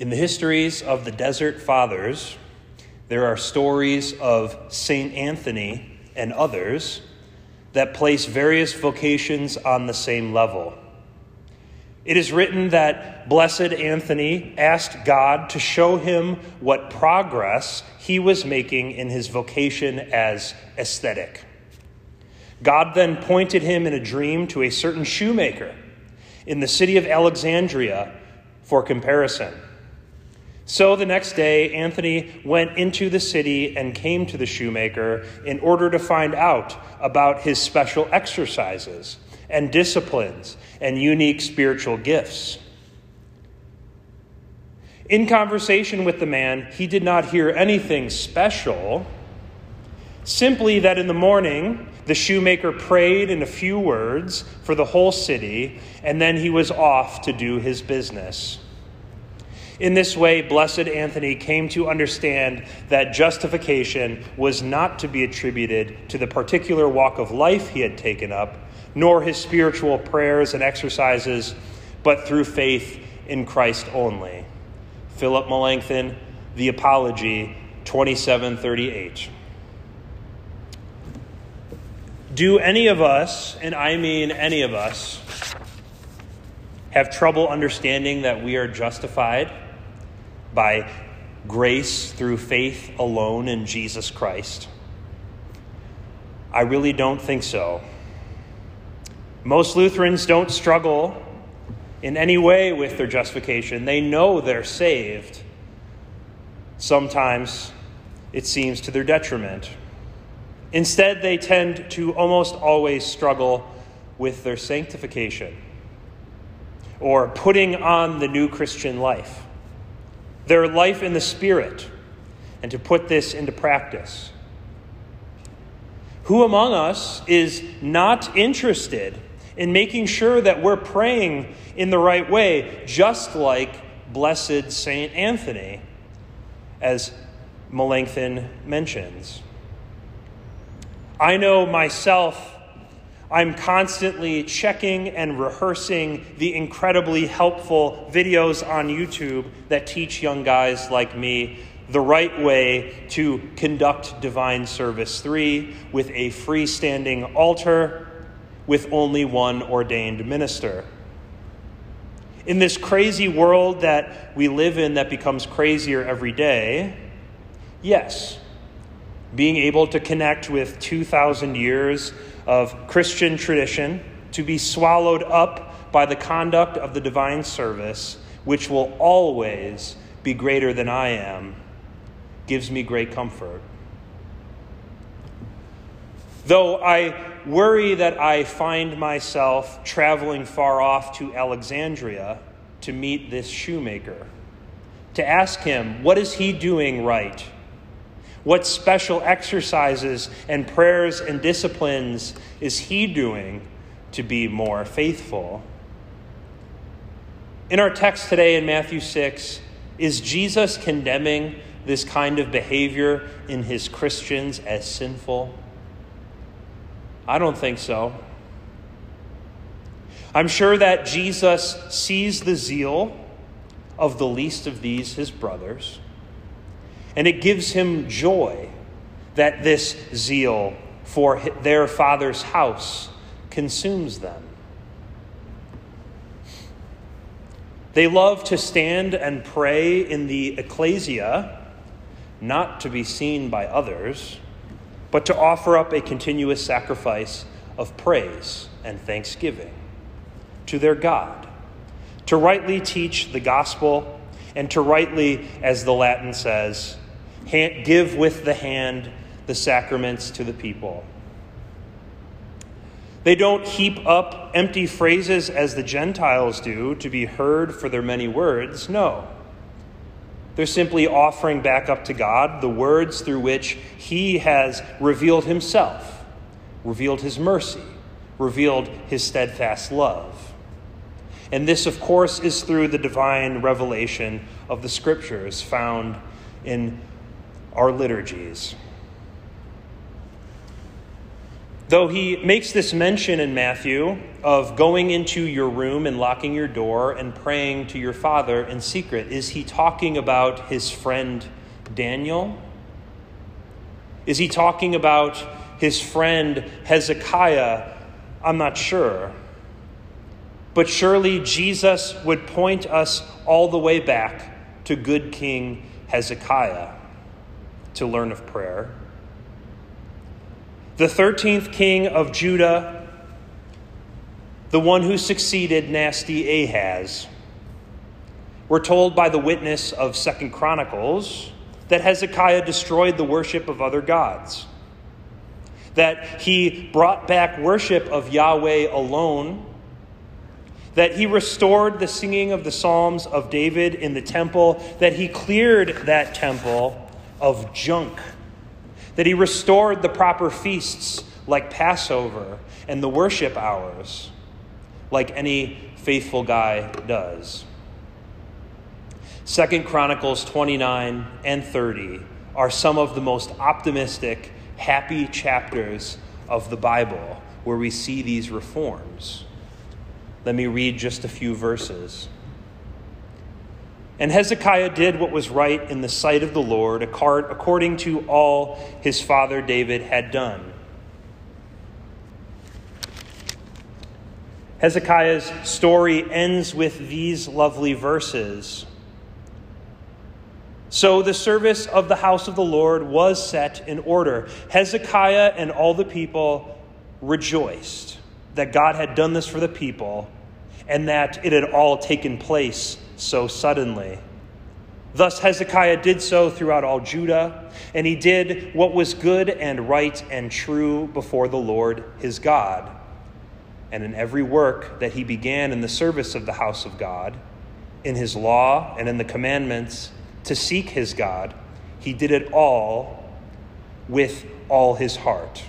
In the histories of the Desert Fathers, there are stories of St. Anthony and others that place various vocations on the same level. It is written that Blessed Anthony asked God to show him what progress he was making in his vocation as ascetic. God then pointed him in a dream to a certain shoemaker in the city of Alexandria for comparison. So the next day, Anthony went into the city and came to the shoemaker in order to find out about his special exercises and disciplines and unique spiritual gifts. In conversation with the man, he did not hear anything special, simply that in the morning the shoemaker prayed in a few words for the whole city, and then he was off to do his business. In this way, Blessed Anthony came to understand that justification was not to be attributed to the particular walk of life he had taken up, nor his spiritual prayers and exercises, but through faith in Christ only. Philip Melanchthon, The Apology, 2738. Do any of us, and I mean any of us, have trouble understanding that we are justified? By grace through faith alone in Jesus Christ? I really don't think so. Most Lutherans don't struggle in any way with their justification. They know they're saved. Sometimes it seems to their detriment. Instead, they tend to almost always struggle with their sanctification or putting on the new Christian life their life in the Spirit, and to put this into practice. Who among us is not interested in making sure that we're praying in the right way, just like Blessed Saint Anthony, as Melanchthon mentions? I know myself I'm constantly checking and rehearsing the incredibly helpful videos on YouTube that teach young guys like me the right way to conduct divine service 3 with a freestanding altar with only one ordained minister. In this crazy world that we live in that becomes crazier every day, yes, being able to connect with 2,000 years of Christian tradition to be swallowed up by the conduct of the divine service, which will always be greater than I am, gives me great comfort. Though I worry that I find myself traveling far off to Alexandria to meet this shoemaker, to ask him, what is he doing right? What special exercises and prayers and disciplines is he doing to be more faithful? In our text today in Matthew 6, is Jesus condemning this kind of behavior in his Christians as sinful? I don't think so. I'm sure that Jesus sees the zeal of the least of these, his brothers and it gives him joy that this zeal for their father's house consumes them. They love to stand and pray in the ecclesia, not to be seen by others, but to offer up a continuous sacrifice of praise and thanksgiving to their God, to rightly teach the gospel, and to rightly, as the Latin says, give with the hand the sacraments to the people. They don't heap up empty phrases as the Gentiles do to be heard for their many words. No. They're simply offering back up to God the words through which He has revealed Himself, revealed His mercy, revealed His steadfast love. And this, of course, is through the divine revelation of the Scriptures found in our liturgies. Though he makes this mention in Matthew of going into your room and locking your door and praying to your father in secret, is he talking about his friend Daniel? Is he talking about his friend Hezekiah? I'm not sure. But surely Jesus would point us all the way back to good King Hezekiah to learn of prayer the 13th king of Judah, the one who succeeded nasty Ahaz. We're told by the witness of Second Chronicles that Hezekiah destroyed the worship of other gods, that he brought back worship of Yahweh alone, that he restored the singing of the Psalms of David in the temple, that he cleared that temple of junk that he restored the proper feasts like Passover and the worship hours, like any faithful guy does. Second Chronicles 29 and 30 are some of the most optimistic, happy chapters of the Bible where we see these reforms. Let me read just a few verses. And Hezekiah did what was right in the sight of the Lord, according to all his father David had done. Hezekiah's story ends with these lovely verses. So the service of the house of the Lord was set in order. Hezekiah and all the people rejoiced that God had done this for the people and that it had all taken place so suddenly. Thus Hezekiah did so throughout all Judah, and he did what was good and right and true before the Lord his God. And in every work that he began in the service of the house of God, in his law and in the commandments to seek his God, he did it all with all his heart.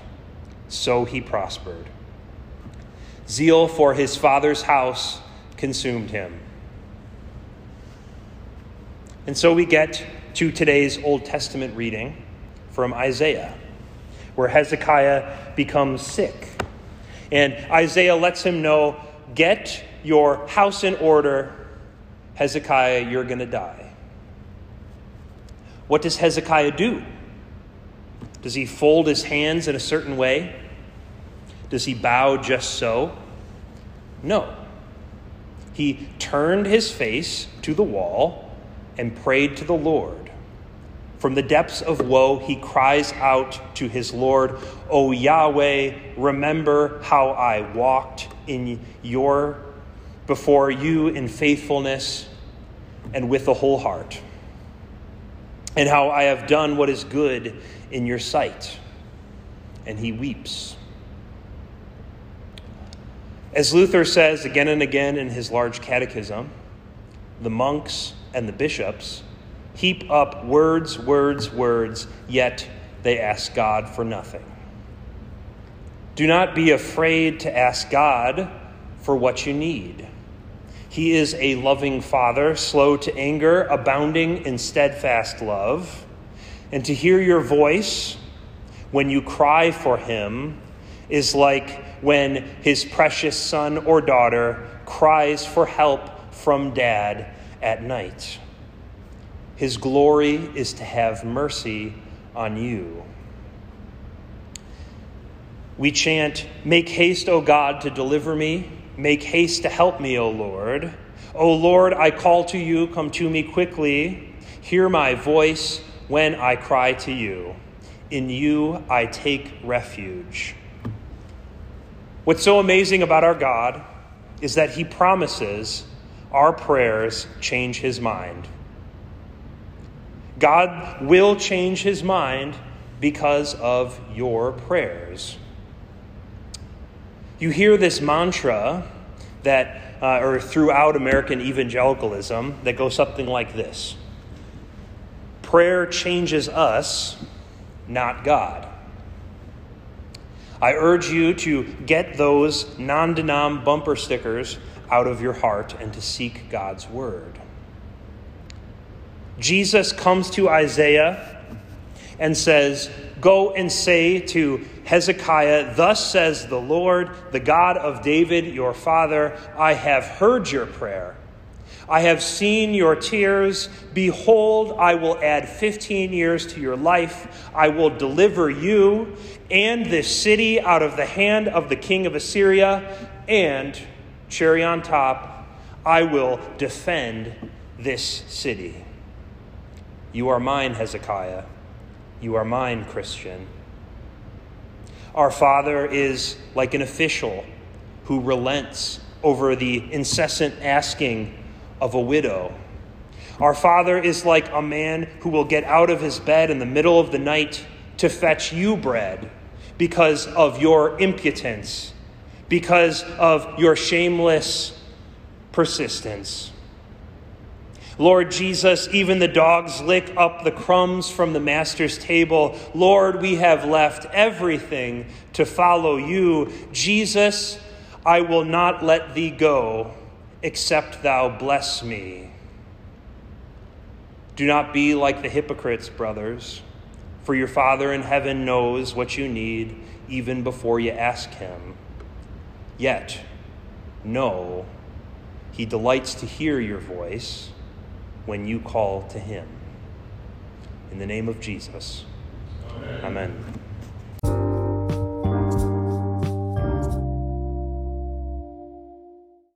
So he prospered. Zeal for his father's house consumed him and so we get to today's Old Testament reading from Isaiah, where Hezekiah becomes sick. And Isaiah lets him know get your house in order. Hezekiah, you're going to die. What does Hezekiah do? Does he fold his hands in a certain way? Does he bow just so? No. He turned his face to the wall and prayed to the Lord. From the depths of woe, he cries out to his Lord, O Yahweh, remember how I walked in your before you in faithfulness and with the whole heart, and how I have done what is good in your sight. And he weeps. As Luther says again and again in his large catechism, the monks and the bishops heap up words, words, words, yet they ask God for nothing. Do not be afraid to ask God for what you need. He is a loving Father, slow to anger, abounding in steadfast love. And to hear your voice when you cry for Him is like when His precious son or daughter cries for help from Dad at night. His glory is to have mercy on you. We chant, Make haste, O God, to deliver me. Make haste to help me, O Lord. O Lord, I call to you. Come to me quickly. Hear my voice when I cry to you. In you I take refuge. What's so amazing about our God is that he promises our prayers change his mind. God will change his mind because of your prayers. You hear this mantra that, uh, or throughout American evangelicalism, that goes something like this Prayer changes us, not God. I urge you to get those non denom bumper stickers out of your heart and to seek God's word. Jesus comes to Isaiah and says, Go and say to Hezekiah, Thus says the Lord, the God of David, your father, I have heard your prayer. I have seen your tears. Behold, I will add 15 years to your life. I will deliver you and this city out of the hand of the king of Assyria. And, cherry on top, I will defend this city. You are mine, Hezekiah. You are mine, Christian. Our Father is like an official who relents over the incessant asking of a widow. Our Father is like a man who will get out of his bed in the middle of the night to fetch you bread because of your impotence, because of your shameless persistence. Lord Jesus, even the dogs lick up the crumbs from the Master's table. Lord, we have left everything to follow you. Jesus, I will not let thee go except thou bless me. Do not be like the hypocrites, brothers, for your Father in heaven knows what you need even before you ask him. Yet, know he delights to hear your voice when you call to him. In the name of Jesus. Amen. Amen.